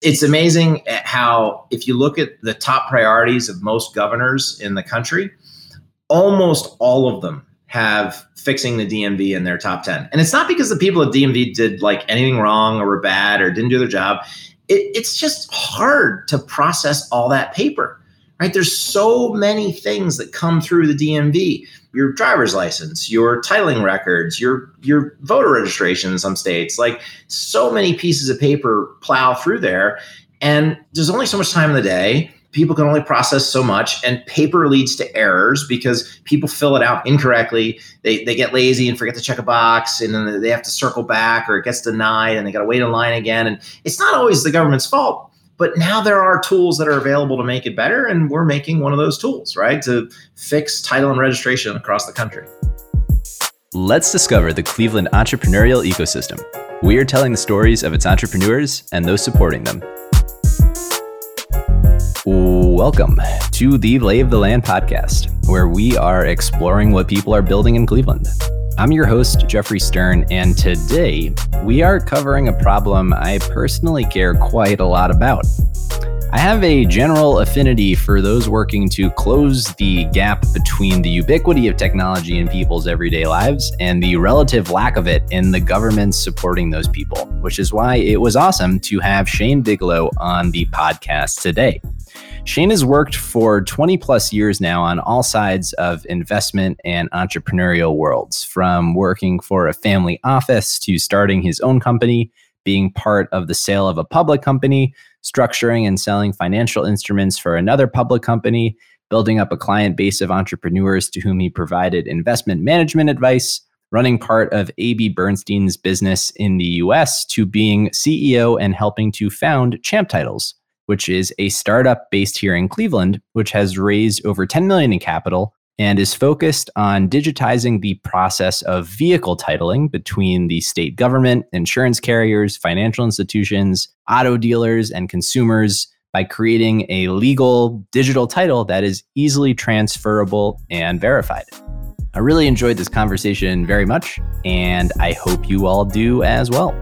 It's amazing how, if you look at the top priorities of most governors in the country, almost all of them have fixing the DMV in their top 10. And it's not because the people at DMV did like anything wrong or were bad or didn't do their job. It, it's just hard to process all that paper, right? There's so many things that come through the DMV your driver's license, your titling records, your your voter registration in some states. Like so many pieces of paper plow through there, and there's only so much time in the day. People can only process so much, and paper leads to errors because people fill it out incorrectly. They, they get lazy and forget to check a box, and then they have to circle back, or it gets denied, and they got to wait in line again. And it's not always the government's fault but now there are tools that are available to make it better, and we're making one of those tools, right, to fix title and registration across the country. Let's discover the Cleveland entrepreneurial ecosystem. We are telling the stories of its entrepreneurs and those supporting them. Welcome to the Lay of the Land podcast, where we are exploring what people are building in Cleveland. I'm your host, Jeffrey Stern, and today we are covering a problem I personally care quite a lot about. I have a general affinity for those working to close the gap between the ubiquity of technology in people's everyday lives and the relative lack of it in the governments supporting those people, which is why it was awesome to have Shane Bigelow on the podcast today. Shane has worked for 20 plus years now on all sides of investment and entrepreneurial worlds, from working for a family office to starting his own company, being part of the sale of a public company, structuring and selling financial instruments for another public company, building up a client base of entrepreneurs to whom he provided investment management advice, running part of AB Bernstein's business in the US, to being CEO and helping to found Champ Titles, which is a startup based here in Cleveland, which has raised over 10 million in capital and is focused on digitizing the process of vehicle titling between the state government, insurance carriers, financial institutions, auto dealers, and consumers by creating a legal digital title that is easily transferable and verified. I really enjoyed this conversation very much, and I hope you all do as well.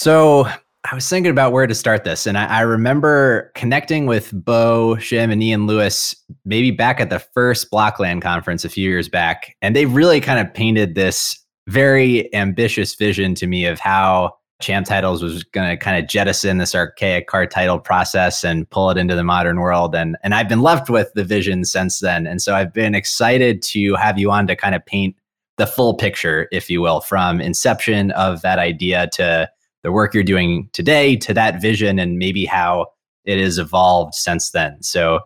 So I was thinking about where to start this, and I, I, remember connecting with Bo Shim and Ian Lewis maybe back at the first Blockland conference a few years back, and they really kind of painted this very ambitious vision to me of how Champ Titles was going to kind of jettison this archaic car title process and pull it into the modern world, and and I've been left with the vision since then, and so I've been excited to have you on to kind of paint the full picture, if you will, from inception of that idea to the work you're doing today to that vision and maybe how it has evolved since then. So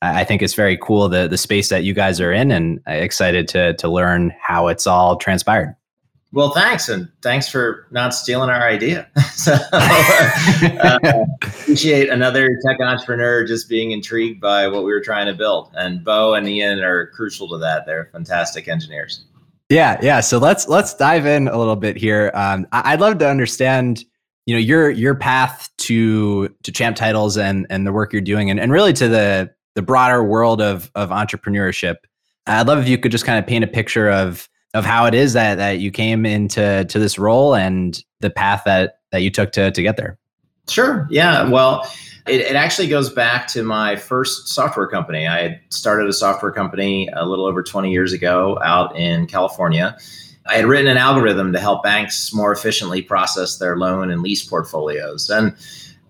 I think it's very cool the the space that you guys are in, and excited to to learn how it's all transpired. Well, thanks, and thanks for not stealing our idea. so, uh, appreciate another tech entrepreneur just being intrigued by what we were trying to build. And Bo and Ian are crucial to that. They're fantastic engineers. Yeah, yeah. So let's let's dive in a little bit here. Um, I'd love to understand, you know, your your path to to champ titles and and the work you're doing, and, and really to the the broader world of of entrepreneurship. I'd love if you could just kind of paint a picture of of how it is that that you came into to this role and the path that that you took to to get there. Sure. Yeah. Well, it, it, actually goes back to my first software company. I had started a software company a little over 20 years ago out in California. I had written an algorithm to help banks more efficiently process their loan and lease portfolios. And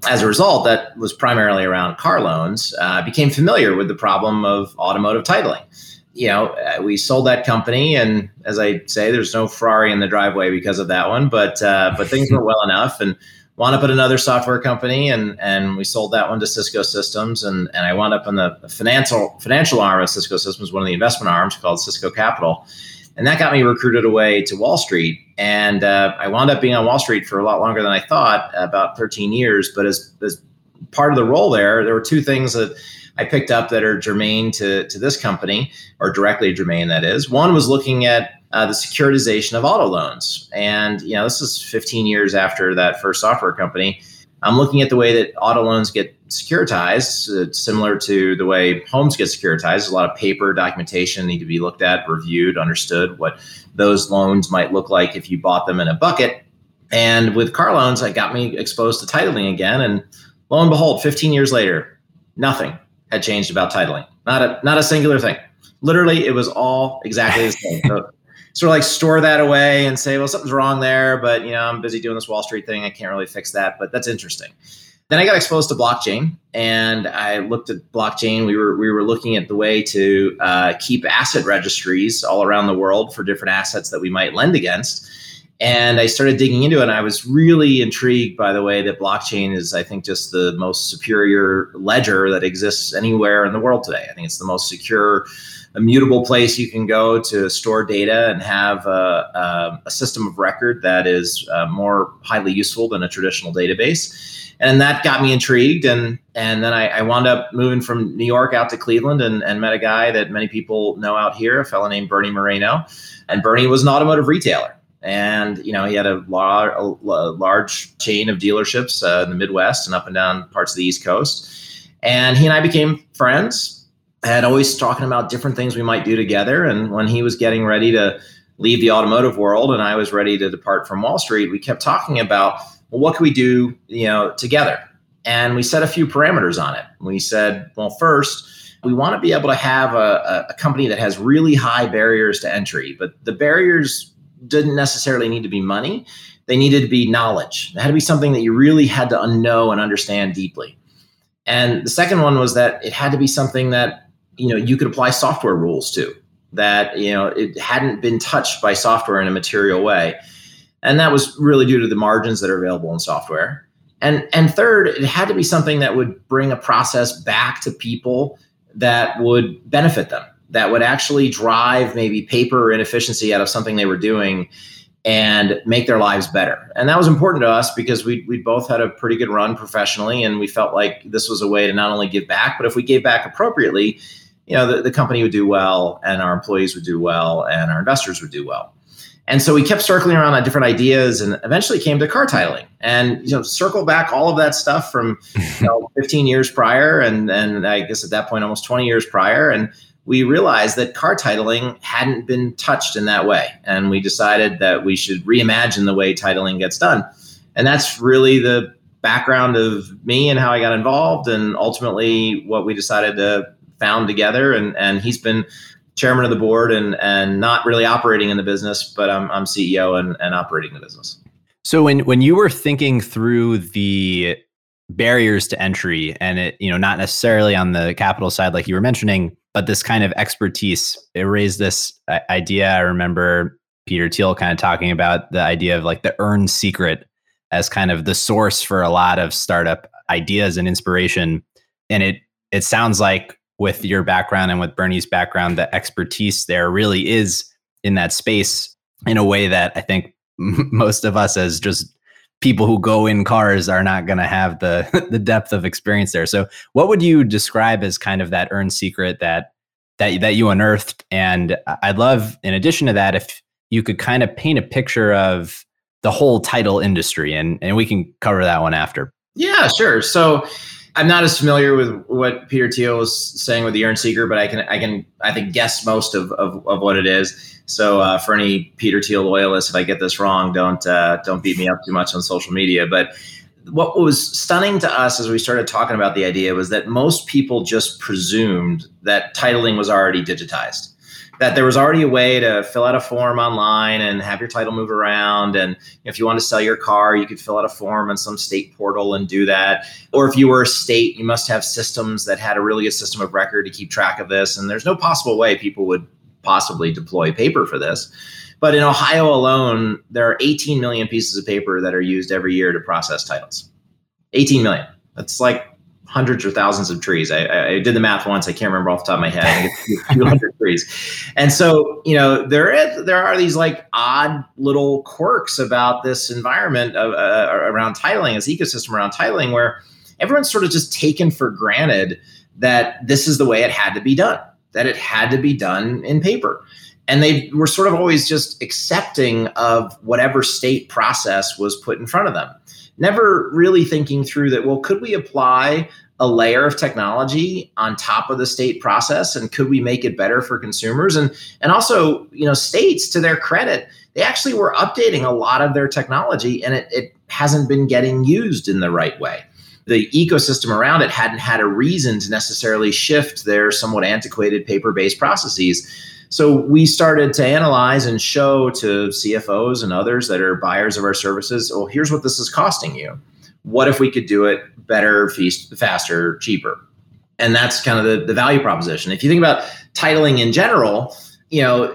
as a result, that was primarily around car loans. Uh, I became familiar with the problem of automotive titling. You know, uh, we sold that company, and as I say, there's no Ferrari in the driveway because of that one. But uh, but things went well enough, and wound up at another software company and and we sold that one to Cisco Systems and and I wound up in the financial financial arm of Cisco Systems, one of the investment arms called Cisco Capital. And that got me recruited away to Wall Street. And uh, I wound up being on Wall Street for a lot longer than I thought, about 13 years. But as, as part of the role there, there were two things that I picked up that are germane to, to this company, or directly germane, that is. One was looking at uh, the securitization of auto loans. And, you know, this is 15 years after that first software company. I'm looking at the way that auto loans get securitized, it's similar to the way homes get securitized. There's a lot of paper documentation need to be looked at, reviewed, understood what those loans might look like if you bought them in a bucket. And with car loans, it got me exposed to titling again. And lo and behold, 15 years later, nothing had changed about titling. Not a not a singular thing. Literally, it was all exactly the same. So, sort of like store that away and say, well, something's wrong there, but you know, I'm busy doing this Wall Street thing. I can't really fix that, but that's interesting. Then I got exposed to blockchain, and I looked at blockchain. We were we were looking at the way to uh, keep asset registries all around the world for different assets that we might lend against. And I started digging into it, and I was really intrigued by the way that blockchain is, I think, just the most superior ledger that exists anywhere in the world today. I think it's the most secure immutable place you can go to store data and have a, a, a system of record that is uh, more highly useful than a traditional database. And that got me intrigued, and and then I, I wound up moving from New York out to Cleveland, and, and met a guy that many people know out here, a fellow named Bernie Moreno, and Bernie was an automotive retailer, and you know he had a, lar- a large chain of dealerships uh, in the Midwest and up and down parts of the East Coast, and he and I became friends and always talking about different things we might do together. And when he was getting ready to leave the automotive world and I was ready to depart from Wall Street, we kept talking about, well, what can we do, you know, together? And we set a few parameters on it. We said, well, first, we want to be able to have a, a company that has really high barriers to entry, but the barriers didn't necessarily need to be money. They needed to be knowledge. It had to be something that you really had to know and understand deeply. And the second one was that it had to be something that you know you could apply software rules to that you know it hadn't been touched by software in a material way and that was really due to the margins that are available in software and and third it had to be something that would bring a process back to people that would benefit them that would actually drive maybe paper inefficiency out of something they were doing and make their lives better. And that was important to us because we we both had a pretty good run professionally, and we felt like this was a way to not only give back, but if we gave back appropriately, you know, the, the company would do well and our employees would do well and our investors would do well. And so we kept circling around on different ideas and eventually came to car titling and, you know, circle back all of that stuff from you know, 15 years prior. And, and I guess at that point, almost 20 years prior. And we realized that car titling hadn't been touched in that way. And we decided that we should reimagine the way titling gets done. And that's really the background of me and how I got involved and ultimately what we decided to found together, and and he's been chairman of the board and and not really operating in the business, but I'm I'm CEO and, and operating the business. So when when you were thinking through the barriers to entry and it you know not necessarily on the capital side like you were mentioning but this kind of expertise it raised this uh, idea i remember peter thiel kind of talking about the idea of like the earned secret as kind of the source for a lot of startup ideas and inspiration and it it sounds like with your background and with Bernie's background, the expertise there really is in that space in a way that I think most of us as just people who go in cars are not going to have the the depth of experience there. So, what would you describe as kind of that earned secret that that that you unearthed? And I'd love, in addition to that, if you could kind of paint a picture of the whole title industry, and and we can cover that one after. Yeah, sure. So I'm not as familiar with what Peter Thiel was saying with the earned secret, but I can I can I think guess most of of, of what it is. So uh, for any Peter Thiel loyalists, if I get this wrong, don't uh, don't beat me up too much on social media. But what was stunning to us as we started talking about the idea was that most people just presumed that titling was already digitized that there was already a way to fill out a form online and have your title move around. And if you want to sell your car, you could fill out a form on some state portal and do that. Or if you were a state, you must have systems that had a really good system of record to keep track of this. And there's no possible way people would possibly deploy paper for this. But in Ohio alone, there are 18 million pieces of paper that are used every year to process titles. 18 million. That's like hundreds or thousands of trees. I, I, did the math once. I can't remember off the top of my head. I think it's 200 trees. And so, you know, there is, there are these like odd little quirks about this environment of, uh, around titling, this ecosystem around titling, where everyone's sort of just taken for granted that this is the way it had to be done, that it had to be done in paper. And they were sort of always just accepting of whatever state process was put in front of them. Never really thinking through that, well, could we apply a layer of technology on top of the state process and could we make it better for consumers? And and also you know states to their credit they actually were updating a lot of their technology and it, it hasn't been getting used in the right way. The ecosystem around it hadn't had a reason to necessarily shift their somewhat antiquated paper-based processes. So we started to analyze and show to cfos and others that are buyers of our services well here's what this is costing you what if we could do it better, feast, faster, cheaper? And that's kind of the, the value proposition. If you think about titling in general, you know,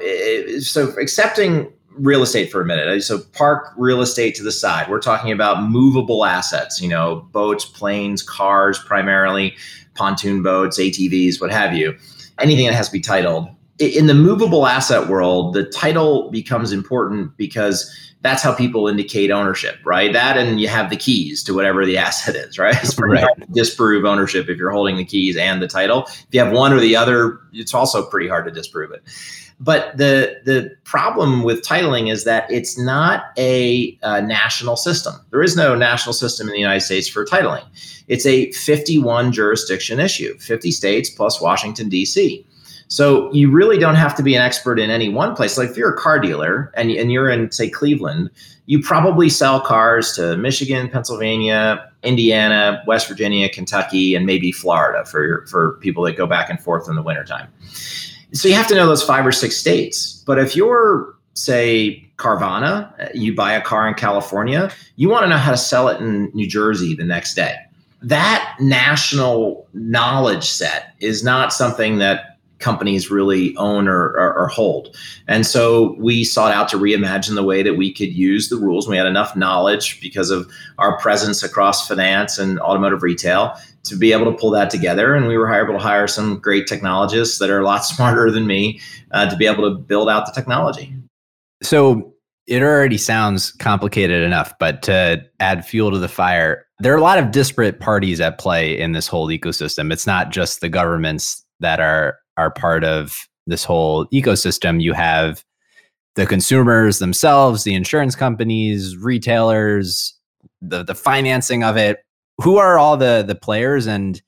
so accepting real estate for a minute. Uh, so park real estate to the side. We're talking about movable assets, you know, boats, planes, cars primarily, pontoon boats, ATVs, what have you. Anything that has to be titled. In the movable asset world, the title becomes important because that's how people indicate ownership, right? That and you have the keys to whatever the asset is, right? It's pretty right. hard to disprove ownership if you're holding the keys and the title. If you have one or the other, it's also pretty hard to disprove it. But the the problem with titling is that it's not a, a national system. There is no national system in the United States for titling. It's a 51 jurisdiction issue, 50 states plus Washington D.C. So you really don't have to be an expert in any one place. Like if you're a car dealer and, and you're in, say, Cleveland, you probably sell cars to Michigan, Pennsylvania, Indiana, West Virginia, Kentucky, and maybe Florida for, for people that go back and forth in the wintertime. So you have to know those five or six states. But if you're, say, Carvana, you buy a car in California, you want to know how to sell it in New Jersey the next day. That national knowledge set is not something that companies really own or, or, or, hold. And so we sought out to reimagine the way that we could use the rules. We had enough knowledge because of our presence across finance and automotive retail to be able to pull that together. And we were able to hire some great technologists that are a lot smarter than me uh, to be able to build out the technology. So it already sounds complicated enough, but to add fuel to the fire, there are a lot of disparate parties at play in this whole ecosystem. It's not just the governments that are are part of this whole ecosystem. You have the consumers themselves, the insurance companies, retailers, the the financing of it. Who are all the the players? And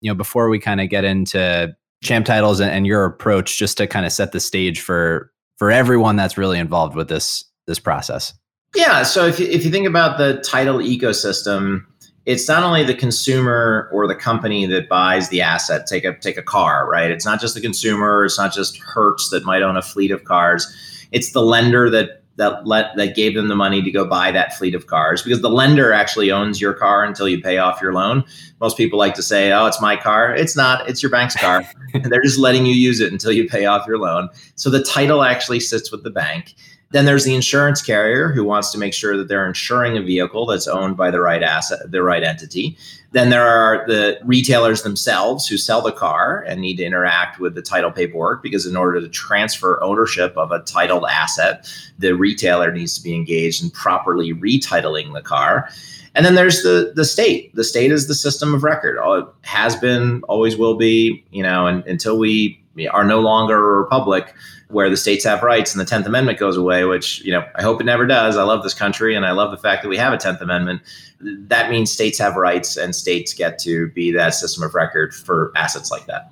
you know, before we kind of get into champ titles and, and your approach, just to kind of set the stage for for everyone that's really involved with this this process. Yeah. So if you, if you think about the title ecosystem, it's not only the consumer or the company that buys the asset take a take a car right? It's not just the consumer it's not just hertz that might own a fleet of cars. It's the lender that that let that gave them the money to go buy that fleet of cars because the lender actually owns your car until you pay off your loan. Most people like to say oh it's my car. It's not it's your bank's car. And they're just letting you use it until you pay off your loan. So the title actually sits with the bank then there's the insurance carrier who wants to make sure that they're insuring a vehicle that's owned by the right asset, the right entity. Then there are the retailers themselves who sell the car and need to interact with the title paperwork because in order to transfer ownership of a titled asset, the retailer needs to be engaged in properly retitling the car. And then there's the the state. The state is the system of record. It has been, always will be, you know, and, until we are no longer a republic where the states have rights and the 10th amendment goes away which you know i hope it never does. I love this country and i love the fact that we have a 10th amendment. That means states have rights and states get to be that system of record for assets like that.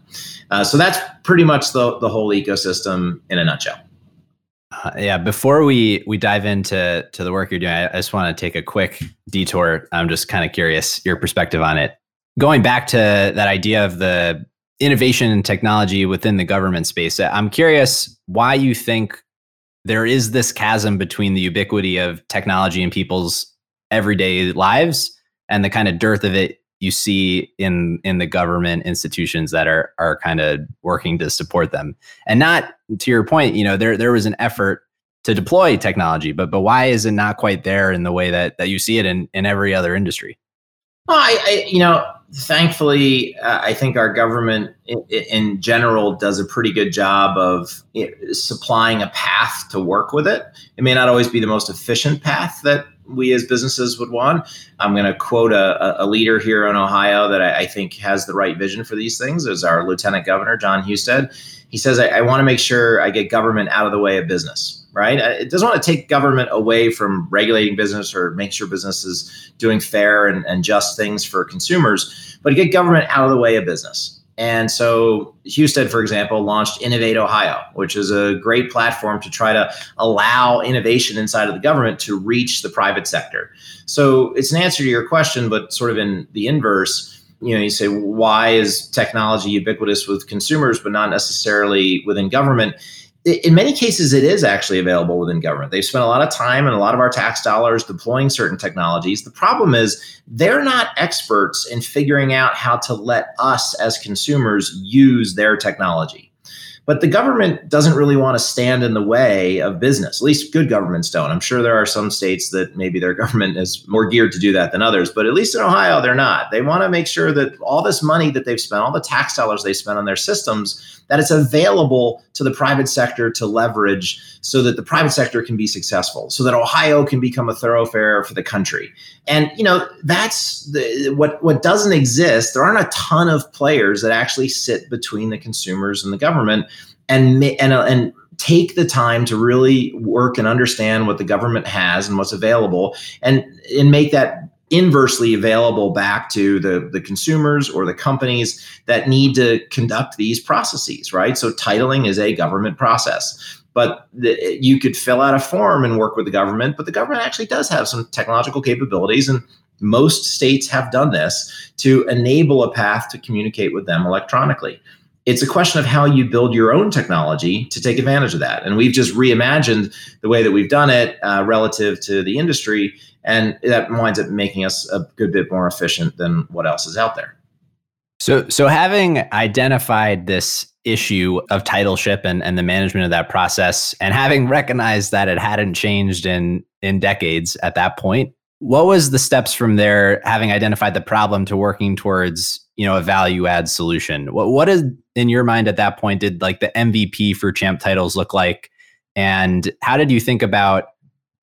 Uh, so that's pretty much the, the whole ecosystem in a nutshell. Uh, yeah before we we dive into to the work you're doing i, I just want to take a quick detour. I'm just kind of curious your perspective on it. Going back to that idea of the innovation and technology within the government space. Uh, I'm curious why you think there is this chasm between the ubiquity of technology in people's everyday lives and the kind of dearth of it you see in in the government institutions that are are kind of working to support them. And not to your point, you know, there there was an effort to deploy technology, but but why is it not quite there in the way that that you see it in in every other industry? Well, I, I you know, thankfully, uh, I think our government in, in, general does a pretty good job of supplying a path to work with it. It may not always be the most efficient path that we as businesses would want. I'm going to quote a, a, leader here in Ohio that I, I, think has the right vision for these things. Is our Lieutenant Governor Jon Husted. He says, I, I want to make sure I get government out of the way of business." Right? Uh, it doesn't want to take government away from regulating business or make sure business is doing fair and, and just things for consumers, but get government out of the way of business. And so Husted, for example, launched Innovate Ohio, which is a great platform to try to allow innovation inside of the government to reach the private sector. So it's an answer to your question, but sort of in the inverse. You know, you say, why is technology ubiquitous with consumers, but not necessarily within government? In many cases, it is actually available within government. They've spent a lot of time and a lot of our tax dollars deploying certain technologies. The problem is they're not experts in figuring out how to let us as consumers use their technology. But the government doesn't really want to stand in the way of business. At least good governments don't. I'm sure there are some states that maybe their government is more geared to do that than others, but at least in Ohio, they're not. They want to make sure that all this money that they've spent, all the tax dollars they spent on their systems, that it's available to the private sector to leverage so that the private sector can be successful, so that Ohio can become a thoroughfare for the country. And you know, that's the, what what doesn't exist. There aren't a ton of players that actually sit between the consumers and the government and and uh, and take the time to really work and understand what the government has and what's available and and make that inversely available back to the, the consumers or the companies that need to conduct these processes, right? So titling is a government process. But the, you could fill out a form and work with the government, but the government actually does have some technological capabilities, and most states have done this to enable a path to communicate with them electronically it's a question of how you build your own technology to take advantage of that. And we've just reimagined the way that we've done it uh, relative to the industry and that winds up making us a good bit more efficient than what else is out there. So, so having identified this issue of titleship and, and the management of that process, and having recognized that it hadn't changed in in decades at that point, what was the steps from there? Having identified the problem to working towards you know a value add solution. What what is in your mind at that point? Did like the MVP for champ titles look like? And how did you think about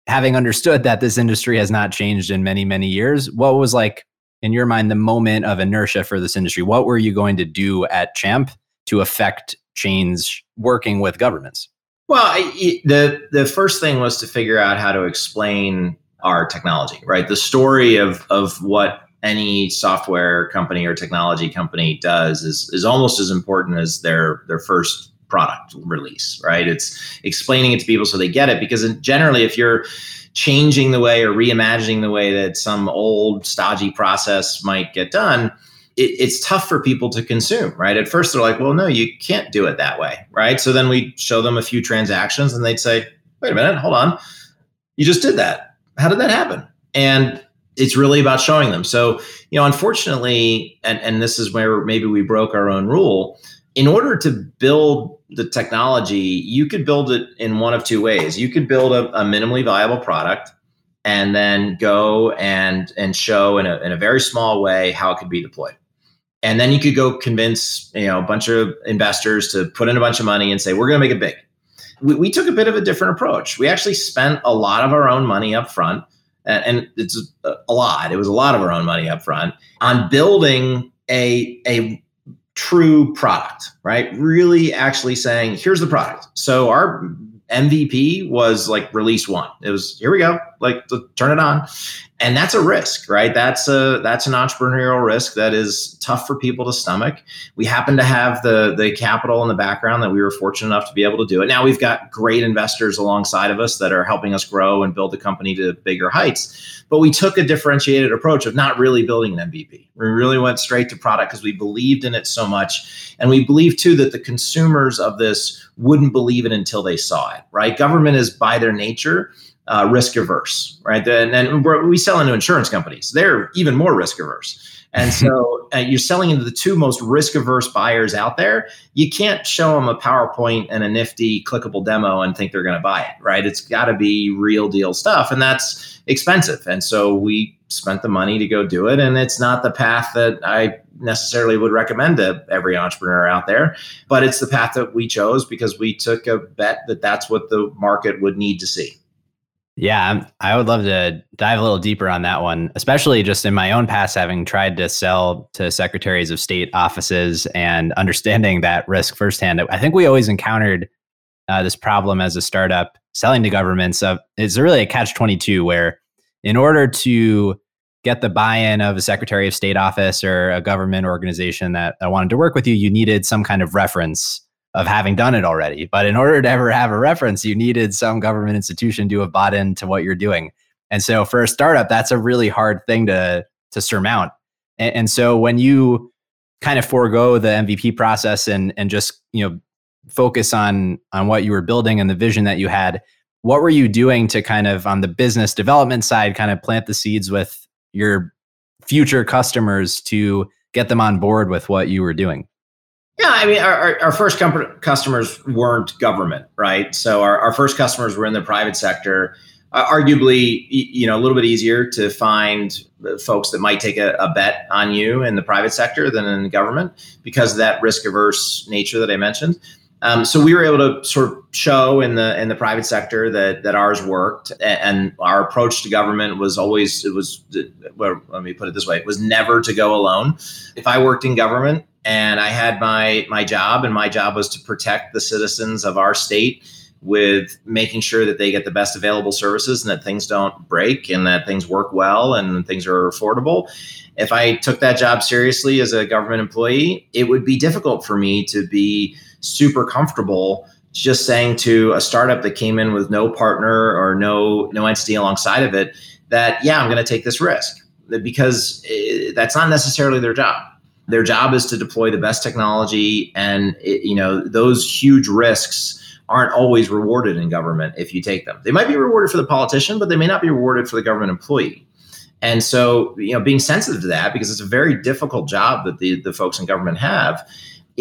having understood that this industry has not changed in many, many years, what was like in your mind the moment of inertia for this industry? What were you going to do at Champ to affect change working with governments? Well, I, the the first thing was to figure out how to explain our technology, right? The story of of what any software company or technology company does is is almost as important as their their first product release, right? It's explaining it to people so they get it because generally, if you're changing the way or reimagining the way that some old stodgy process might get done, it, it's tough for people to consume, right? At first, they're like, well, no, you can't do it that way, right? So then we show them a few transactions and they'd say, wait a minute, hold on. You just did that. How did that happen? And it's really about showing them. So, you know, unfortunately, and, and this is where maybe we broke our own rule, in order to build the technology, you could build it in one of two ways. You could build a, a minimally viable product and then go and and show in a, in a very small way how it could be deployed. And then you could go convince you know a bunch of investors to put in a bunch of money and say we're going to make it big. We, we took a bit of a different approach. We actually spent a lot of our own money up front, and, it's a, a lot. It was a lot of our own money up front on building a a true product, right? Really actually saying, here's the product. So our MVP was like release one. It was here we go, like turn it on, and that's a risk, right? That's a that's an entrepreneurial risk that is tough for people to stomach. We happen to have the the capital in the background that we were fortunate enough to be able to do it. Now we've got great investors alongside of us that are helping us grow and build the company to bigger heights. But we took a differentiated approach of not really building an MVP. We really went straight to product because we believed in it so much. And we believe too that the consumers of this wouldn't believe it until they saw it, right? Government is by their nature uh, risk averse, right? And, and we sell into insurance companies. They're even more risk averse. And so uh, you're selling into the two most risk averse buyers out there. You can't show them a PowerPoint and a nifty clickable demo and think they're going to buy it, right? It's got to be real deal stuff. And that's expensive. And so we spent the money to go do it. And it's not the path that I necessarily would recommend to every entrepreneur out there, but it's the path that we chose because we took a bet that that's what the market would need to see. Yeah, I would love to dive a little deeper on that one, especially just in my own past, having tried to sell to secretaries of state offices and understanding that risk firsthand. I think we always encountered uh, this problem as a startup selling to governments. Of it's really a catch twenty two where, in order to get the buy-in of a secretary of state office or a government organization that, that wanted to work with you, you needed some kind of reference of having done it already. But in order to ever have a reference, you needed some government institution to have bought into what you're doing. And so for a startup, that's a really hard thing to to surmount. And, and so when you kind of forego the MVP process and and just you know focus on on what you were building and the vision that you had, what were you doing to kind of on the business development side, kind of plant the seeds with your future customers to get them on board with what you were doing? Yeah, I mean, our, our first com- customers weren't government, right? So our, our first customers were in the private sector. Uh, arguably, you know, a little bit easier to find folks that might take a, a, bet on you in the private sector than in the government because of that risk averse nature that I mentioned. Um, so we were able to sort of show in the in the private sector that that ours worked, and our approach to government was always it was. Well, let me put it this way: it was never to go alone. If I worked in government, and I had my my job, and my job was to protect the citizens of our state with making sure that they get the best available services and that things don't break and that things work well and things are affordable. If I took that job seriously as a government employee, it would be difficult for me to be super comfortable just saying to a startup that came in with no partner or no no entity alongside of it that yeah, I'm going to take this risk because eh, that's not necessarily their job their job is to deploy the best technology, and it, you know those huge risks aren't always rewarded in government if you take them. They might be rewarded for the politician, but they may not be rewarded for the government employee. And so, you know, being sensitive to that because it's a very difficult job that the the folks in government have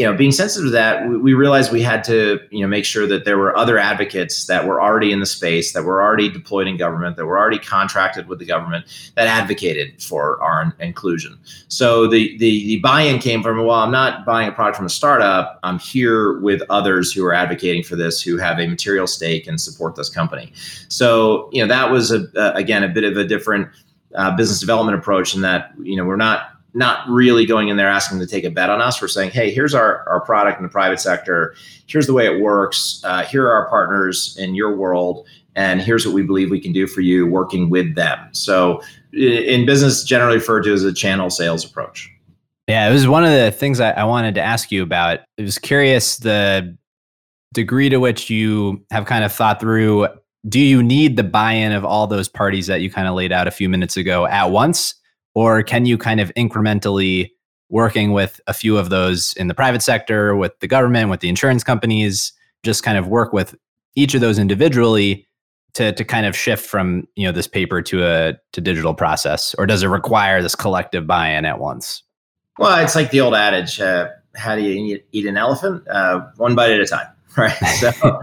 you know, being sensitive to that, we, we, realized we had to, you know, make sure that there were other advocates that were already in the space, that were already deployed in government, that were already contracted with the government, that advocated for our inclusion. So the, the the buy-in came from, well, I'm not buying a product from a startup. I'm here with others who are advocating for this, who have a material stake and support this company. So you know, that was a, a again a bit of a different uh, business development approach in that you know we're not not really going in there asking to take a bet on us. We're saying, hey, here's our, our product in the private sector. Here's the way it works. Uh, here are our partners in your world. And here's what we believe we can do for you working with them. So in business, generally referred to as a channel sales approach. Yeah, it was one of the things I, I wanted to ask you about. I was curious the degree to which you have kind of thought through do you need the buy in of all those parties that you kind of laid out a few minutes ago at once? Or can you kind of incrementally working with a few of those in the private sector, with the government, with the insurance companies, just kind of work with each of those individually to to kind of shift from you know this paper to a to digital process, or does it require this collective buy-in at once? Well, it's like the old adage: uh, "How do you eat an elephant? Uh, one bite at a time." right? So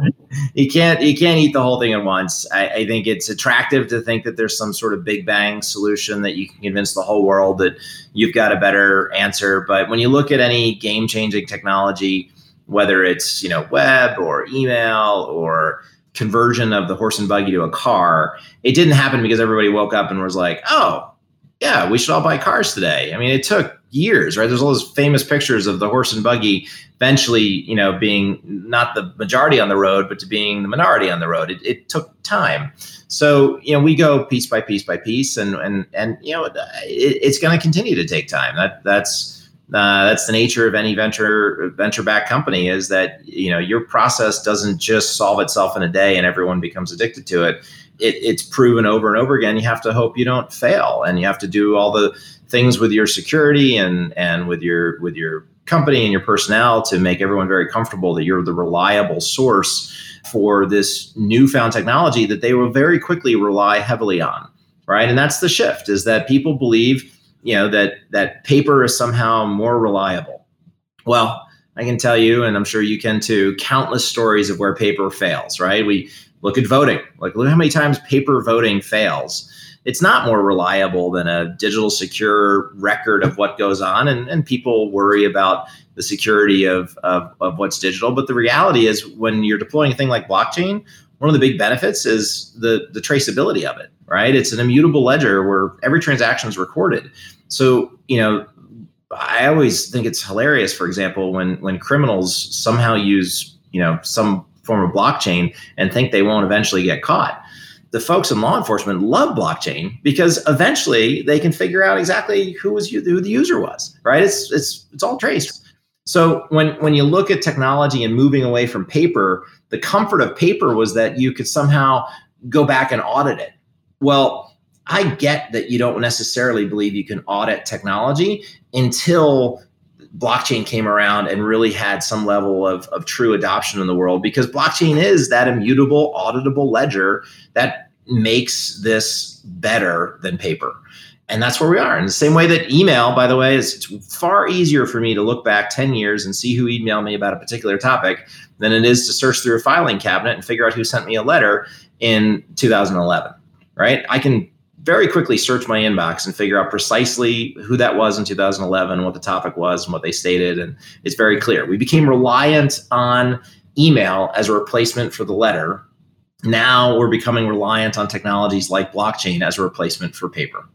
you can't you can't eat the whole thing at once. I, I, think it's attractive to think that there's some sort of big bang solution that you can convince the whole world that you've got a better answer. But when you look at any game changing technology, whether it's you know web or email or conversion of the horse and buggy to a car, it didn't happen because everybody woke up and was like, oh yeah, we should all buy cars today. I mean, it took years, right? There's all those famous pictures of the horse and buggy eventually, you know, being not the majority on the road, but to being the minority on the road. It, it took time. So, you know, we go piece by piece by piece, and and and you know, it, it's going to continue to take time. That that's uh, that's the nature of any venture venture backed company is that you know your process doesn't just solve itself in a day and everyone becomes addicted to it it, it's proven over and over again. You have to hope you don't fail, and you have to do all the things with your security and and with your with your company and your personnel to make everyone very comfortable that you're the reliable source for this newfound technology that they will very quickly rely heavily on. Right, and that's the shift: is that people believe you know that that paper is somehow more reliable. Well, I can tell you, and I'm sure you can too, countless stories of where paper fails. Right? We look at voting. Like look how many times paper voting fails. It's not more reliable than a digital secure record of what goes on, and, and people worry about the security of, of, of what's digital. But the reality is, when you're deploying a thing like blockchain, one of the big benefits is the the traceability of it right it's an immutable ledger where every transaction is recorded so you know i always think it's hilarious for example when when criminals somehow use you know some form of blockchain and think they won't eventually get caught. The folks in law enforcement love blockchain because eventually they can figure out exactly who was who the user was right? It's it's it's all traced. So when when you look at technology and moving away from paper the comfort of paper was that you could somehow go back and audit it. Well, I get that you don't necessarily believe you can audit technology until blockchain came around and really had some level of, of true adoption in the world because blockchain is that immutable, auditable ledger that makes this better than paper. And that's where we are. In the same way that email, by the way, is it's far easier for me to look back 10 years and see who emailed me about a particular topic than it is to search through a filing cabinet and figure out who sent me a letter in 2011, right? I can very quickly search my inbox and figure out precisely who that was in 2011, what the topic was, and what they stated. And it's very clear. We became reliant on email as a replacement for the letter. Now we're becoming reliant on technologies like blockchain as a replacement for paper.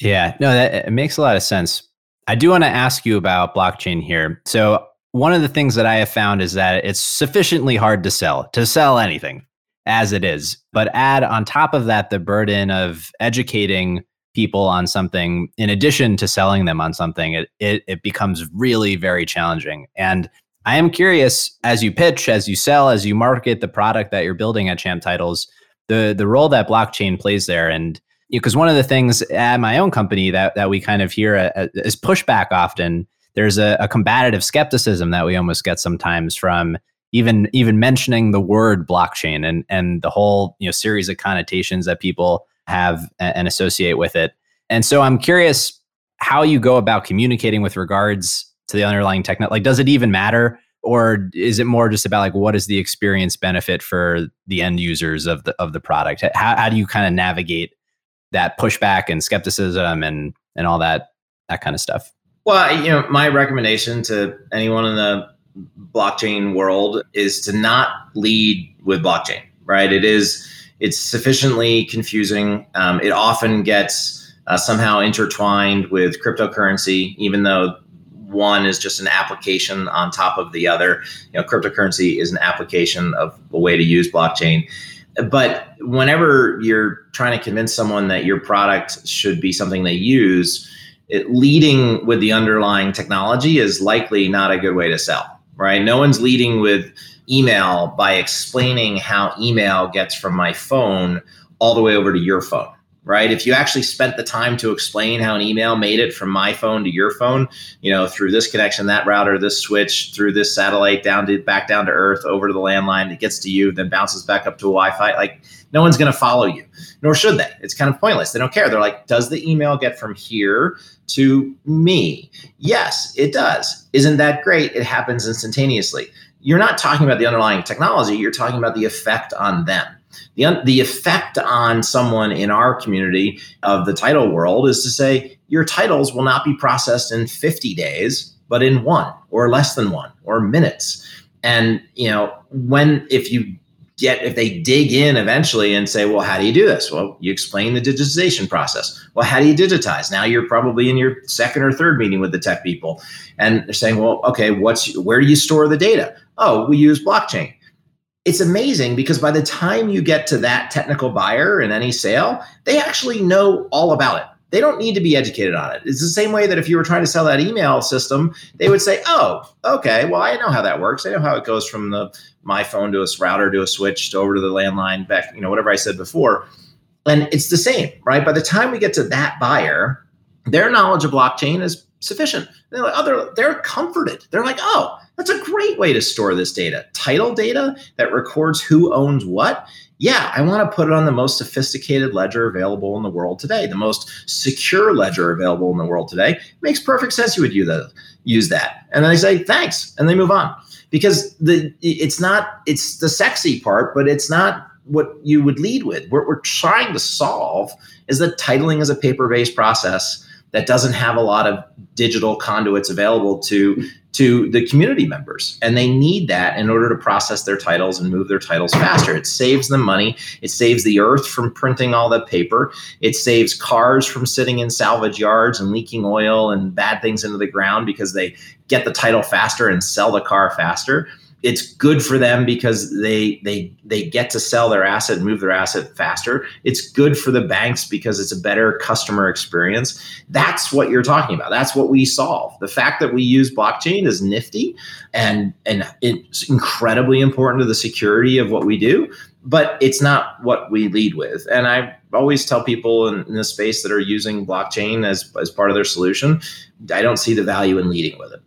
Yeah, no, that it makes a lot of sense. I do want to ask you about blockchain here. So one of the things that I have found is that it's sufficiently hard to sell, to sell anything as it is. But add on top of that the burden of educating people on something in addition to selling them on something, it, it, it becomes really very challenging. And I am curious as you pitch, as you sell, as you market the product that you're building at Champ Titles, the the role that blockchain plays there. And because one of the things at my own company that that we kind of hear uh, is pushback often there's a, a combative skepticism that we almost get sometimes from even even mentioning the word blockchain and and the whole you know series of connotations that people have and associate with it. And so I'm curious how you go about communicating with regards to the underlying technology. Like, does it even matter, or is it more just about like what is the experience benefit for the end users of the of the product? How how do you kind of navigate that pushback and skepticism and and all that that kind of stuff? Well, you know, my recommendation to anyone in the blockchain world is to not lead with blockchain, right? It is it's sufficiently confusing. Um, it often gets uh, somehow intertwined with cryptocurrency, even though one is just an application on top of the other. You know, cryptocurrency is an application of a way to use blockchain. But whenever you're trying to convince someone that your product should be something they use, it, leading with the underlying technology is likely not a good way to sell, right? No one's leading with email by explaining how email gets from my phone all the way over to your phone right? If you actually spent the time to explain how an email made it from my phone to your phone, you know, through this connection, that router, this switch, through this satellite down to back down to Earth, over to the landline, it gets to you, then bounces back up to a Wi-Fi. Like no one's going to follow you, nor should they. It's kind of pointless. They don't care. They're like, does the email get from here to me? Yes, it does. Isn't that great? It happens instantaneously. You're not talking about the underlying technology. You're talking about the effect on them the, the effect on someone in our community of the title world is to say your titles will not be processed in 50 days but in one or less than one or minutes. And you know when if you get if they dig in eventually and say well how do you do this? Well you explain the digitization process. Well how do you digitize? Now you're probably in your second or third meeting with the tech people and they're saying well okay what's where do you store the data? Oh we use blockchain it's amazing because by the time you get to that technical buyer in any sale, they actually know all about it. They don't need to be educated on it. It's the same way that if you were trying to sell that email system, they would say, "Oh, okay, well, I know how that works. I know how it goes from the my phone to a router to a switch to over to the landline back, you know, whatever I said before." And it's the same, right? By the time we get to that buyer, their knowledge of blockchain is sufficient. They're like, oh, they're, they're comforted. They're like, oh, that's a great way to store this data. Title data that records who owns what yeah, I want to put it on the most sophisticated ledger available in the world today, the most secure ledger available in the world today. It makes perfect sense you would use that. Use that, and then they say thanks, and they move on because the it's not it's the sexy part, but it's not what you would lead with. What we're trying to solve is that titling is a paper based process that doesn't have a lot of digital conduits available to to the community members. And they need that in order to process their titles and move their titles faster. It saves them money. It saves the earth from printing all the paper. It saves cars from sitting in salvage yards and leaking oil and bad things into the ground because they get the title faster and sell the car faster it's good for them because they they they get to sell their asset and move their asset faster. It's good for the banks because it's a better customer experience. That's what you're talking about. That's what we solve. The fact that we use blockchain is nifty and and it's incredibly important to the security of what we do but it's not what we lead with. And i always tell people in, in this space that are using blockchain as as part of their solution i don't see the value in leading with it.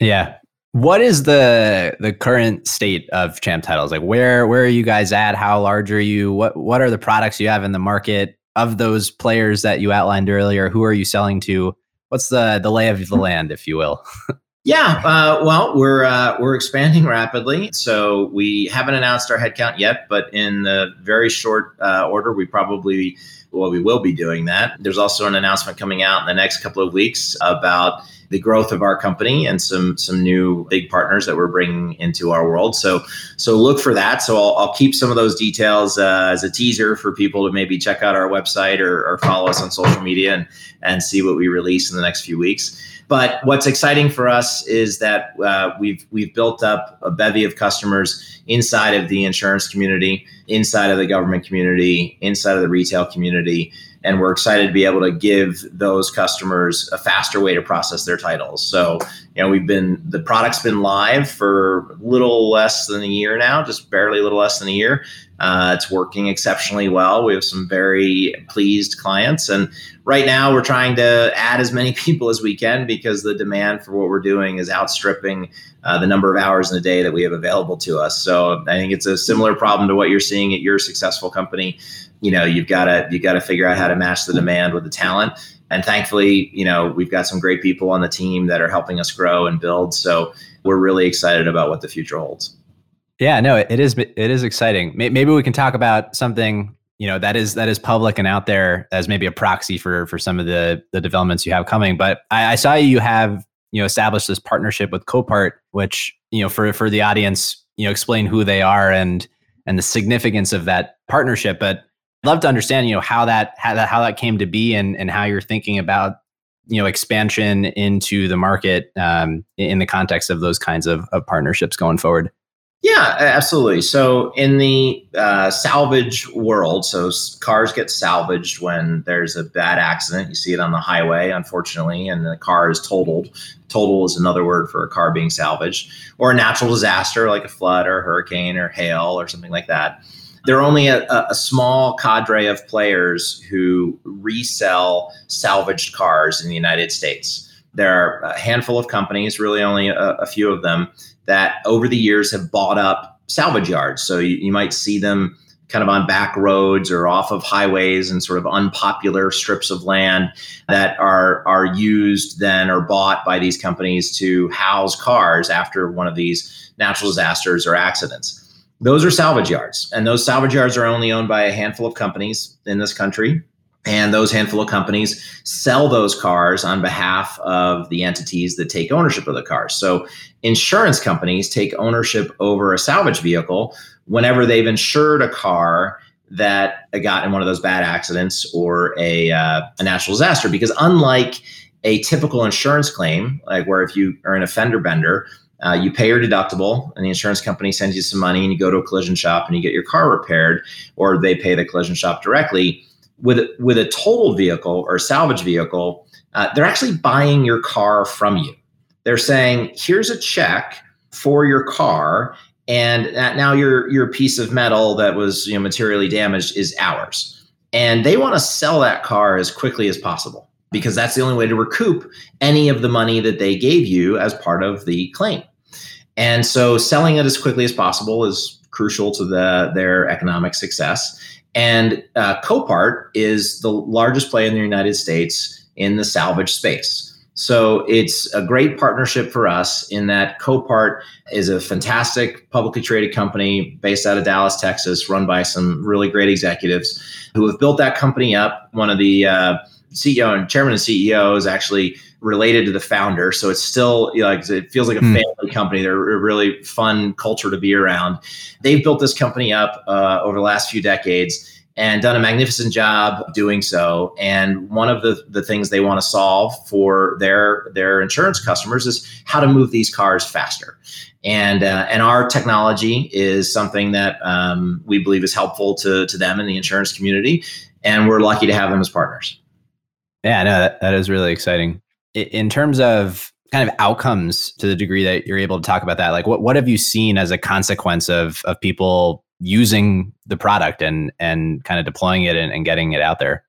Yeah what is the the current state of champ titles? Like where where are you guys at? How large are you? What what are the products you have in the market of those players that you outlined earlier? Who are you selling to? What's the the lay of the land, if you will? yeah, uh, well, we're uh, we're expanding rapidly, so we haven't announced our headcount yet, but in the very short uh, order, we probably well, we will be doing that. There's also an announcement coming out in the next couple of weeks about the growth of our company and some some new big partners that we're bringing into our world. So so look for that. So I'll, I'll keep some of those details uh, as a teaser for people to maybe check out our website or, or follow us on social media and and see what we release in the next few weeks. But what's exciting for us is that uh, we've we've built up a bevy of customers inside of the insurance community, inside of the government community, inside of the retail community, and we're excited to be able to give those customers a faster way to process their titles. So, you know, we've been the product's been live for a little less than a year now, just barely a little less than a year. Uh, it's working exceptionally well. We have some very pleased clients, and right now we're trying to add as many people as we can because the demand for what we're doing is outstripping uh, the number of hours in a day that we have available to us. So I think it's a similar problem to what you're seeing at your successful company you know you've got to you've got to figure out how to match the demand with the talent. And thankfully you know we've got some great people on the team that are helping us grow and build. So we're really excited about what the future holds. Yeah no it is it is exciting. Maybe we can talk about something you know that is that is public and out there as maybe a proxy for for some of the the developments you have coming. But i, I saw you have you know established this partnership with copart which you know for for the audience you know explain who they are and and the significance of that partnership. But love to understand, you know, how that how that how that came to be and and how you're thinking about you know expansion into the market um, in the context of those kinds of, of partnerships going forward. Yeah, absolutely. So in the uh, salvage world, so cars get salvaged when there's a bad accident. You see it on the highway, unfortunately, and the car is totaled. Total is another word for a car being salvaged, or a natural disaster like a flood or a hurricane or hail or something like that there are only a, a, small cadre of players who resell salvaged cars in the United States. There are a handful of companies, really only a, a few of them, that over the years have bought up salvage yards. So you, you might see them kind of on back roads or off of highways and sort of unpopular strips of land that are are used then or bought by these companies to house cars after one of these natural disasters or accidents those are salvage yards and those salvage yards are only owned by a handful of companies in this country and those handful of companies sell those cars on behalf of the entities that take ownership of the cars. So insurance companies take ownership over a salvage vehicle whenever they've insured a car that got in one of those bad accidents or a, uh, a natural disaster because unlike a typical insurance claim like where if you are an offender bender uh, you pay your deductible, and the insurance company sends you some money, and you go to a collision shop and you get your car repaired, or they pay the collision shop directly. With with a total vehicle or salvage vehicle, uh, they're actually buying your car from you. They're saying, "Here's a check for your car, and now your your piece of metal that was you know materially damaged is ours." And they want to sell that car as quickly as possible because that's the only way to recoup any of the money that they gave you as part of the claim. And so selling it as quickly as possible is crucial to the, their economic success. And uh, Copart is the largest player in the United States in the salvage space. So it's a great partnership for us in that Copart is a fantastic publicly traded company based out of Dallas, Texas, run by some really great executives who have built that company up. One of the uh, CEO and chairman and CEO is actually related to the founder, so it's still you know, like it feels like a mm. family company. They're a really fun culture to be around. They've built this company up uh, over the last few decades and done a magnificent job doing so. And one of the, the things they want to solve for their their insurance customers is how to move these cars faster. And uh, and our technology is something that um, we believe is helpful to to them in the insurance community, and we're lucky to have them as partners. Yeah, no, that, that is really exciting. In terms of kind of outcomes to the degree that you're able to talk about that, like what what have you seen as a consequence of of people using the product and and kind of deploying it and, and getting it out there?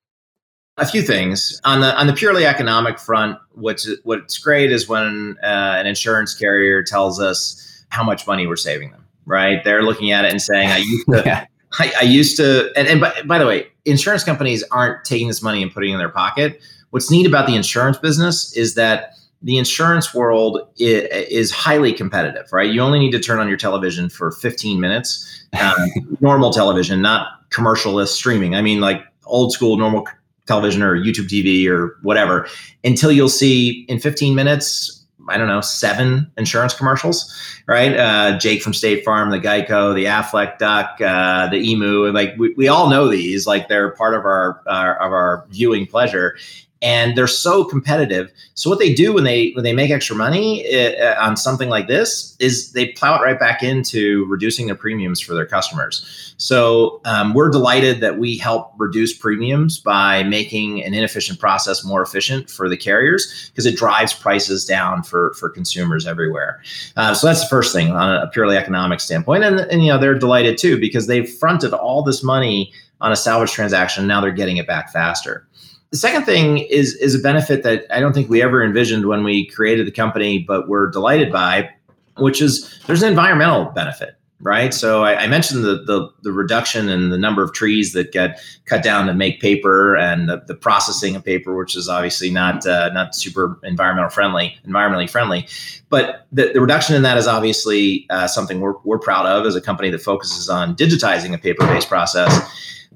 A few things on the on the purely economic front. What's what's great is when uh, an insurance carrier tells us how much money we're saving them. Right? They're looking at it and saying, "I used to." yeah. I, I, used to, and, and by, by the way, insurance companies aren't taking this money and putting it in their pocket. What's neat about the insurance business is that the insurance world is highly competitive, right? You only need to turn on your television for 15 minutes uh, normal television, not commercialist streaming. I mean, like old school normal television or YouTube TV or whatever, until you'll see in 15 minutes, I don't know, seven insurance commercials, right? Uh, Jake from State Farm, the Geico, the Aflac Duck, uh, the Emu, like we, we all know these, like they're part of our, our of our viewing pleasure and they're so competitive. So what they do when they when they make extra money uh, on something like this is they plow it right back into reducing their premiums for their customers. So um, we're delighted that we help reduce premiums by making an inefficient process more efficient for the carriers because it drives prices down for for consumers everywhere. Uh, so that's the first thing on a purely economic standpoint, and and you know they're delighted too because they've fronted all this money on a salvage transaction. Now they're getting it back faster. The second thing is is a benefit that I don't think we ever envisioned when we created the company, but we're delighted by, which is there's an environmental benefit, right? So I, I mentioned the, the, the reduction in the number of trees that get cut down to make paper, and the, the processing of paper, which is obviously not uh, not super environmental friendly, environmentally friendly. But the, the reduction in that is obviously uh, something we're we're proud of as a company that focuses on digitizing a paper based process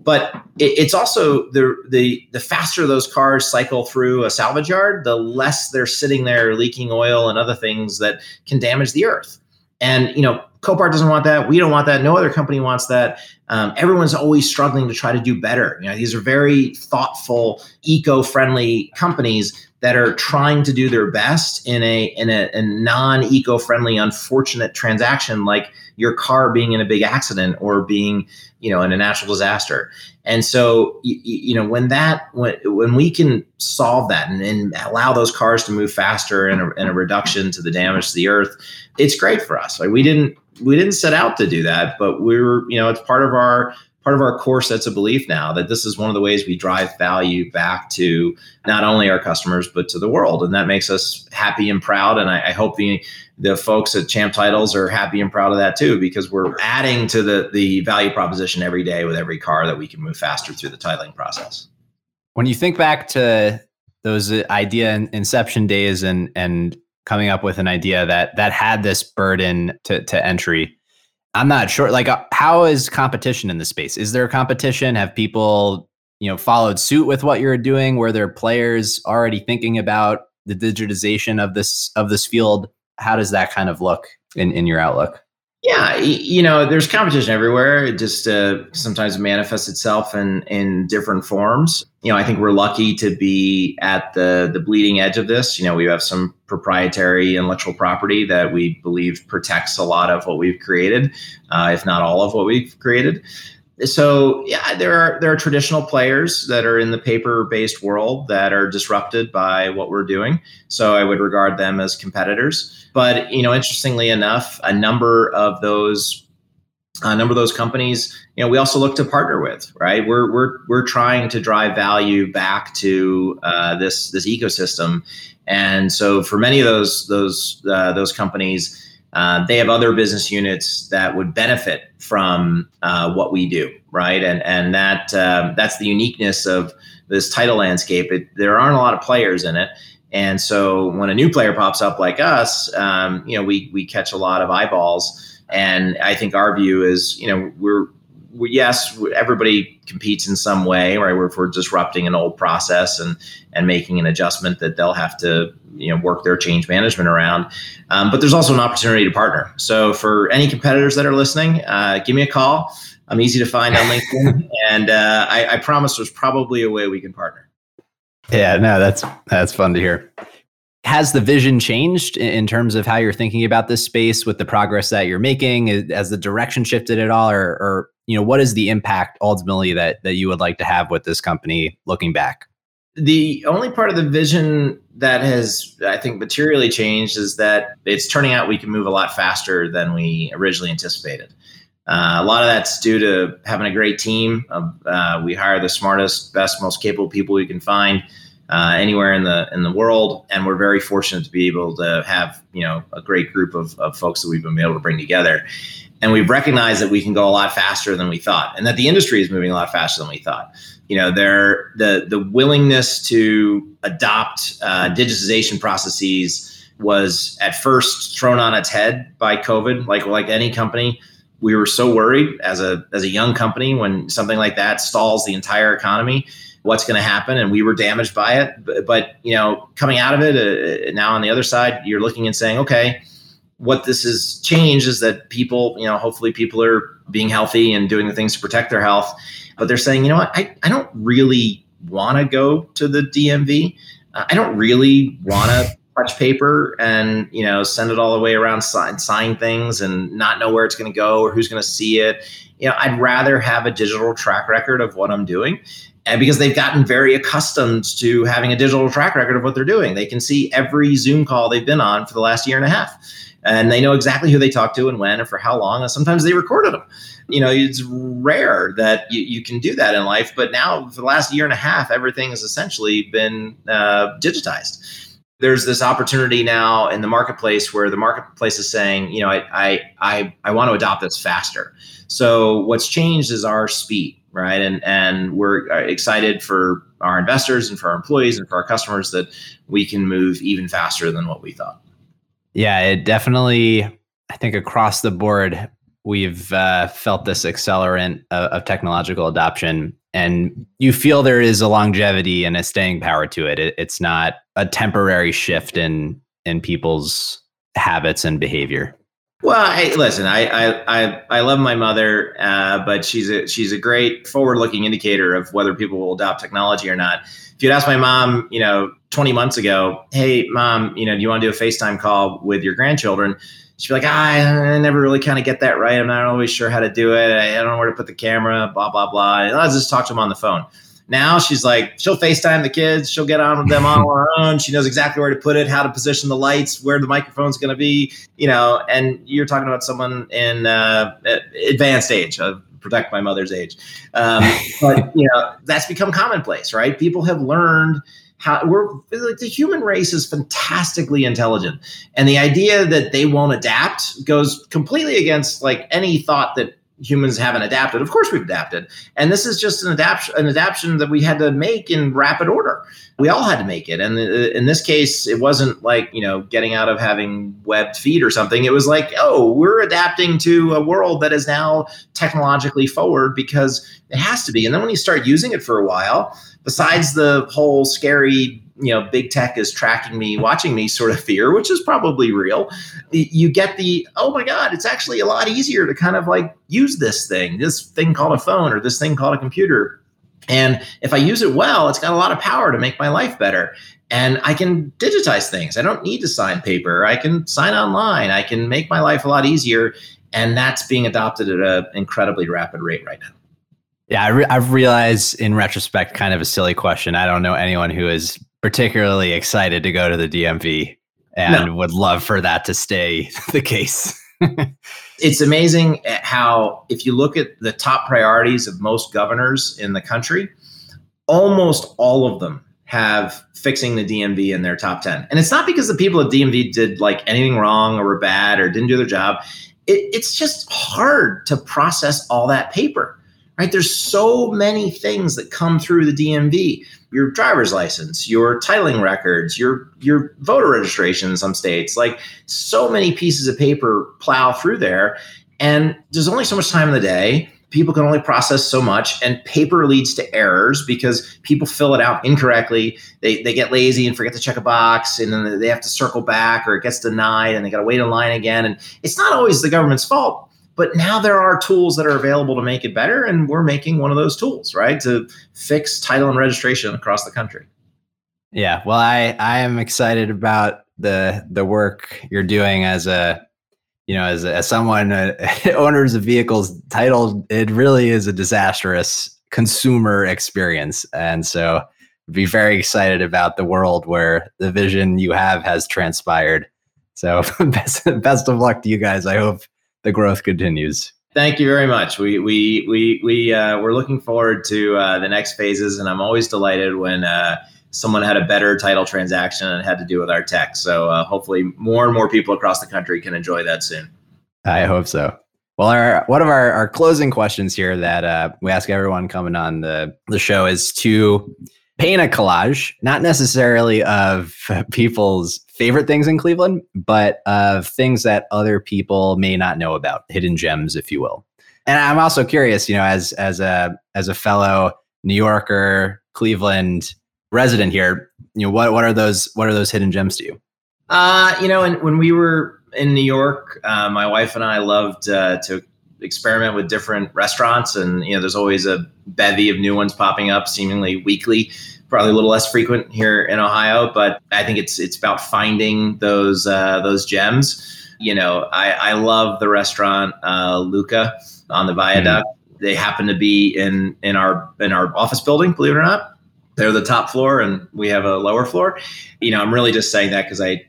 but it, it's also the the the faster those cars cycle through a salvage yard, the less they're sitting there leaking oil and other things that can damage the earth. And you know, Copart doesn't want that. We don't want that. No other company wants that. Um, everyone's always struggling to try to do better. You know, these are very thoughtful, eco-friendly companies that are trying to do their best in a in a, a non-eco-friendly, unfortunate transaction like your car being in a big accident or being you know in a natural disaster and so you, you know when that when when we can solve that and, and allow those cars to move faster and a, and a reduction to the damage to the earth it's great for us like we didn't we didn't set out to do that but we were you know it's part of our part of our core sets of belief now that this is one of the ways we drive value back to not only our customers but to the world. And that makes us happy and proud. And i, I hope the the folks at champ titles are happy and proud of that too because we're adding to the the value proposition every day with every car that we can move faster through the titling process. When you think back to those uh, idea inception days and and coming up with an idea that that had this burden to, to entry I'm not sure. Like, uh, how is competition in the space? Is there competition? Have people, you know, followed suit with what you're doing? Were there players already thinking about the digitization of this of this field? How does that kind of look in in your outlook? Yeah, you know, there's competition everywhere. It just uh, sometimes manifests itself in in different forms. You know, I think we're lucky to be at the the bleeding edge of this. You know, we have some proprietary intellectual property that we believe protects a lot of what we've created, uh, if not all of what we've created so yeah, there are there are traditional players that are in the paper-based world that are disrupted by what we're doing. So I would regard them as competitors. But you know, interestingly enough, a number of those a number of those companies, you know, we also look to partner with, right? We're we're we're trying to drive value back to uh, this this ecosystem, and so for many of those those uh, those companies, uh, they have other business units that would benefit from uh, what we do, right? And and that uh, that's the uniqueness of this title landscape. It, there aren't a lot of players in it, and so when a new player pops up like us, um, you know, we we catch a lot of eyeballs. And I think our view is, you know, we're yes, everybody competes in some way, right? If we're disrupting an old process and and making an adjustment that they'll have to you know work their change management around. Um, but there's also an opportunity to partner. So for any competitors that are listening, uh, give me a call. I'm easy to find on LinkedIn, and uh, I, I promise there's probably a way we can partner. Yeah, no, that's that's fun to hear. Has the vision changed in terms of how you're thinking about this space with the progress that you're making? Has the direction shifted at all, or, or you know, what is the impact ultimately that that you would like to have with this company looking back? The only part of the vision that has, I think, materially changed is that it's turning out we can move a lot faster than we originally anticipated. Uh, a lot of that's due to having a great team. Uh, we hire the smartest, best, most capable people we can find uh, anywhere in the in the world, and we're very fortunate to be able to have you know a great group of, of folks that we've been able to bring together. And we've recognized that we can go a lot faster than we thought and that the industry is moving a lot faster than we thought. You know there the the willingness to adopt uh, digitization processes was at first thrown on its head by covid. Like like any company we were so worried as a as a young company when something like that stalls the entire economy what's going to happen and we were damaged by it but, but you know coming out of it uh, now on the other side you're looking and saying okay what this has changed is that people, you know, hopefully people are being healthy and doing the things to protect their health. But they're saying, you know what, I, I don't really want to go to the DMV. Uh, I don't really want to touch paper and, you know, send it all the way around, sign, sign things and not know where it's going to go or who's going to see it. You know, I'd rather have a digital track record of what I'm doing and because they've gotten very accustomed to having a digital track record of what they're doing they can see every zoom call they've been on for the last year and a half and they know exactly who they talked to and when and for how long. And sometimes they recorded them. You know, it's rare that you, you can do that in life, but now for the last year and a half, everything has essentially been uh, digitized. There's this opportunity now in the marketplace where the marketplace is saying, you know, I, I, I, I want to adopt this faster. So what's changed is our speed, right? And and we're uh, excited for our investors and for our employees and for our customers that we can move even faster than what we thought. Yeah, it definitely, I think across the board, we've uh, felt this accelerant of, of, technological adoption. And you feel there is a longevity and a staying power to it. it it's not a temporary shift in in people's habits and behavior. Well, hey, listen, I I I, I love my mother, uh, but she's a she's a great forward-looking indicator of whether people will adopt technology or not. If you'd ask my mom, you know, 20 months ago, hey, mom, you know, do you want to do a FaceTime call with your grandchildren? She'd be like, ah, I never really kind of get that right. I'm not always sure how to do it. I don't know where to put the camera, blah, blah, blah. And I'll just talk to them on the phone. Now she's like, she'll FaceTime the kids. She'll get on with them on her own. She knows exactly where to put it, how to position the lights, where the microphone's going to be, you know. And you're talking about someone in uh, advanced age, uh, protect my mother's age. Um, but, you know, that's become commonplace, right? People have learned how we're like the human race is fantastically intelligent and the idea that they won't adapt goes completely against like any thought that humans haven't adapted. Of course we've adapted. And this is just an adaptation an that we had to make in rapid order. We all had to make it. And uh, in this case it wasn't like you know getting out of having webbed feet or something. It was like oh we're adapting to a world that is now technologically forward because it has to be. And then when you start using it for a while besides the whole scary you know big tech is tracking me watching me sort of fear which is probably real. You get the oh my god it's actually a lot easier to kind of like use this thing this thing called a phone or this thing called a computer. And if i use it well it's got a lot of power to make my life better. And i can digitize things. I don't need to sign paper. I can sign online. I can make my life a lot easier. And that's being adopted at an incredibly rapid rate right now. Yeah, I I've realized in retrospect, kind of a silly question. I don't know anyone who is particularly excited to go to the DMV and no. would love for that to stay the case. it's amazing how, if you look at the top priorities of most governors in the country, almost all of them have fixing the DMV in their top 10. And it's not because the people at DMV did like anything wrong or were bad or didn't do their job. It, it's just hard to process all that paper, right? There's so many things that come through the DMV your driver's license, your titling records, your your voter registration in some states. Like so many pieces of paper plow through there. And there's only so much time in the day people can only process so much and paper leads to errors because people fill it out incorrectly they, they get lazy and forget to check a box and then they have to circle back or it gets denied and they got to wait in line again and it's not always the government's fault but now there are tools that are available to make it better and we're making one of those tools right to fix title and registration across the country yeah well i i am excited about the the work you're doing as a you know, as, as someone, uh, owners of vehicles, title, it really is a disastrous consumer experience. And so be very excited about the world where the vision you have has transpired. So best, best of luck to you guys. I hope the growth continues. Thank you very much. We we we we uh, we're looking forward to uh, the next phases, and I'm always delighted when uh, someone had a better title transaction and had to do with our tech. So uh, hopefully, more and more people across the country can enjoy that soon. I hope so. Well, our one of our, our closing questions here that uh, we ask everyone coming on the the show is to paint a collage, not necessarily of people's favorite things in Cleveland, but of things that other people may not know about, hidden gems, if you will. And I'm also curious, you know, as as a as a fellow New Yorker, Cleveland resident here, you know, what what are those what are those hidden gems to you? Uh, you know, and when we were in New York, uh, my wife and I loved uh, to experiment with different restaurants, and you know, there's always a bevy of new ones popping up, seemingly weekly. Probably a little less frequent here in Ohio, but I think it's it's about finding those uh, those gems. You know, I, I love the restaurant uh, Luca on the viaduct. Mm. They happen to be in in our in our office building, believe it or not they're the top floor and we have a lower floor. You know, I'm really just saying that because I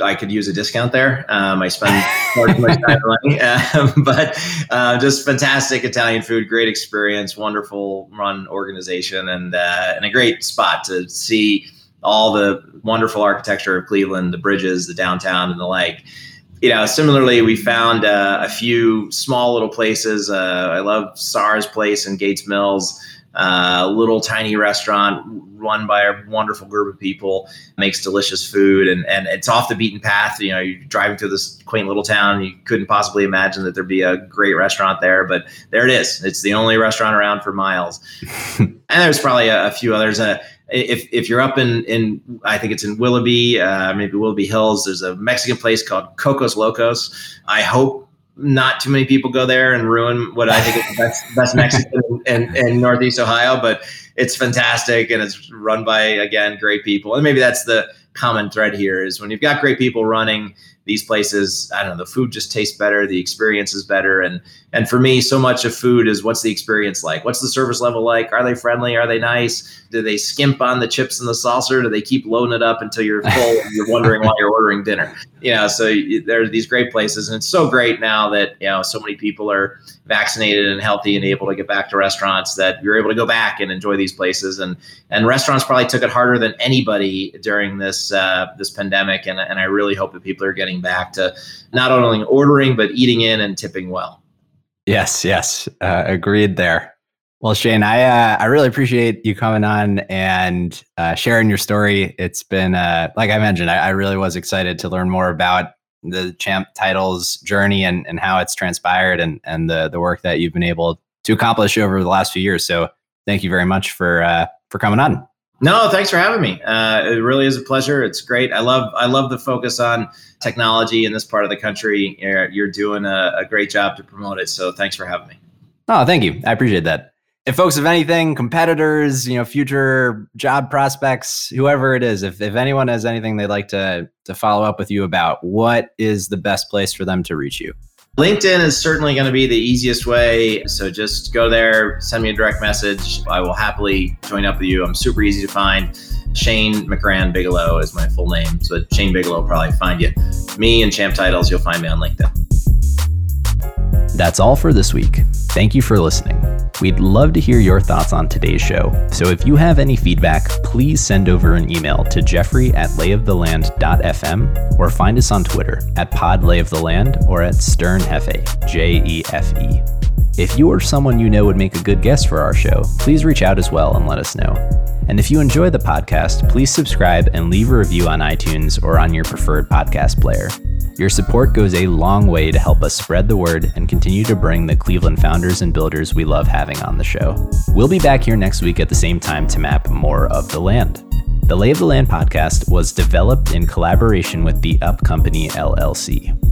I could use a discount there. Um, I spend far too much time um, but uh, just fantastic Italian food, great experience, wonderful run organization, and uh, and a great spot to see all the wonderful architecture of Cleveland, the bridges, the downtown, and the like. You know, similarly, we found uh, a few small little places. Uh, I love SAR's place in Gates Mills uh, little tiny restaurant run by a wonderful group of people makes delicious food and, and it's off the beaten path. You know you're driving through this quaint little town you couldn't possibly imagine that there'd be a great restaurant there but there it is. It's the only restaurant around for miles. And there's probably a, a few others. Uh, if, if you're up in, in I think it's in Willoughby, uh, maybe Willoughby Hills, there's a Mexican place called Cocos Locos. I hope not too many people go there and ruin what I think is the best, best Mexican in, in, Northeast Ohio, but it's fantastic and it's run by again great people. And maybe that's the common thread here is when you've got great people running these places, I don't know, the food just tastes better, the experience is better, and and for me, so much of food is what's the experience like? What's the service level like? Are they friendly? Are they nice? Do they skimp on the chips and the saucer? Do they keep loading it up until you're full and you're wondering why you're ordering dinner? You know, so there are these great places, and it's so great now that you know so many people are vaccinated and healthy and able to get back to restaurants that you're able to go back and enjoy these places. And and restaurants probably took it harder than anybody during this uh, this pandemic, and and I really hope that people are getting back to not only ordering but eating in and tipping well. Yes, yes, uh, agreed there. Well, Shane, I uh, I really appreciate you coming on and uh, sharing your story. It's been uh, like I mentioned, I, I, really was excited to learn more about the champ titles journey and, and how it's transpired and and the the work that you've been able to accomplish over the last few years. So, thank you very much for uh, for coming on. No, thanks for having me. Uh, it really is a pleasure. It's great. I love I love the focus on technology in this part of the country. You're, you're doing a, a, great job to promote it. So thanks for having me. Oh, thank you. I appreciate that. If folks have anything, competitors, you know, future job prospects, whoever it is, if, if anyone has anything they'd like to to follow up with you about, what is the best place for them to reach you? LinkedIn is certainly going to be the easiest way. So just go there, send me a direct message. I will happily join up with you. I'm super easy to find. Shane McRan Bigelow is my full name. So Shane Bigelow will probably find you. Me and Champ Titles, you'll find me on LinkedIn. That's all for this week. Thank you for listening. We'd love to hear your thoughts on today's show. So if you have any feedback, please send over an email to jeffrey at layoftheland.fm or find us on Twitter at podlayoftheland or at sternjefe, J E F E. If you or someone you know would make a good guest for our show, please reach out as well and let us know. And if you enjoy the podcast, please subscribe and leave a review on iTunes or on your preferred podcast player. Your support goes a long way to help us spread the word and continue to bring the Cleveland founders and builders we love having on the show. We'll be back here next week at the same time to map more of the land. The Lay of the Land podcast was developed in collaboration with the Up Company LLC.